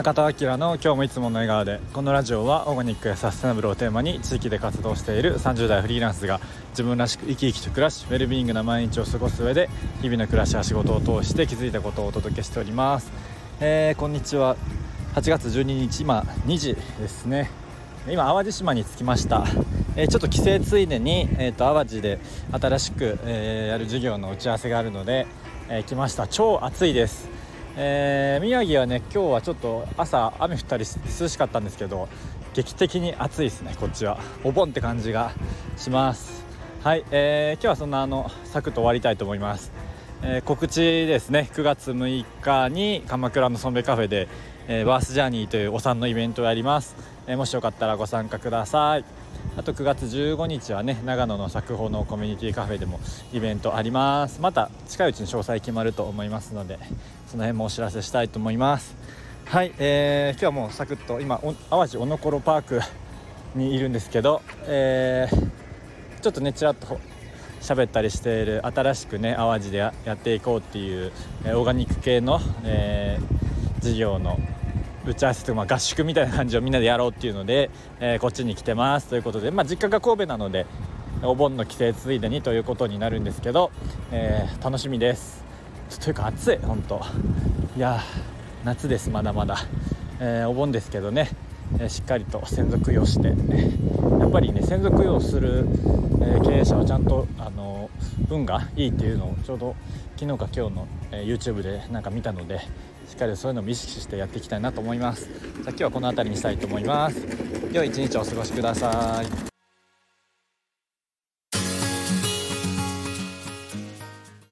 中田明の今日もいつもの笑顔でこのラジオはオーガニックやサステナブルをテーマに地域で活動している30代フリーランスが自分らしく生き生きと暮らしウェルビーイングな毎日を過ごす上で日々の暮らしや仕事を通して気づいたことをお届けしております、えー、こんにちは。8月12日今2時ですね。今淡路島に着きました、えー、ちょっと帰省ついでに、えーと、淡路で新しく、えー、やる授業の打ち合わせがあるので、え来ました。超暑いです。えー、宮城はね今日はちょっと朝雨降ったり涼しかったんですけど劇的に暑いですねこっちは。お盆って感じがします。はい、えー、今日はそんなあのサクッと終わりたいと思います、えー、告知ですね。9月6日に鎌倉のソンベカフェで、えー、バースジャーニーというお産のイベントをやります、えもしよかったらご参加ください。あと9月15日はね長野の作法のコミュニティカフェでもイベントあります。また近いうちに詳細決まると思いますのでその辺もお知らせしたいと思います。はい、えー、今日はもうサクッと今淡路おのころパークにいるんですけど、えー、ちょっとねちらっと喋ったりしている新しくね淡路でやっていこうっていう、え、オーガニック系の、えー、事業の打ち合わせとか、まあ、合宿みたいな感じをみんなでやろうっていうので、えー、こっちに来てます。ということで、まあ、実家が神戸なのでお盆の帰省ついでにということになるんですけど、えー、楽しみです。というか暑い本当。いや夏ですまだまだ、えー、お盆ですけどね、えしっかりと専属用して。ねやっぱりね専属用する、え経営者はちゃんとあ運がいいっていうのをちょうど昨日か今日の、え YouTube でなんか見たのでしっかりそういうのも意識してやっていきたいなと思います。じゃあ今日はこの辺りにしたいと思います。良い一日をお過ごしください。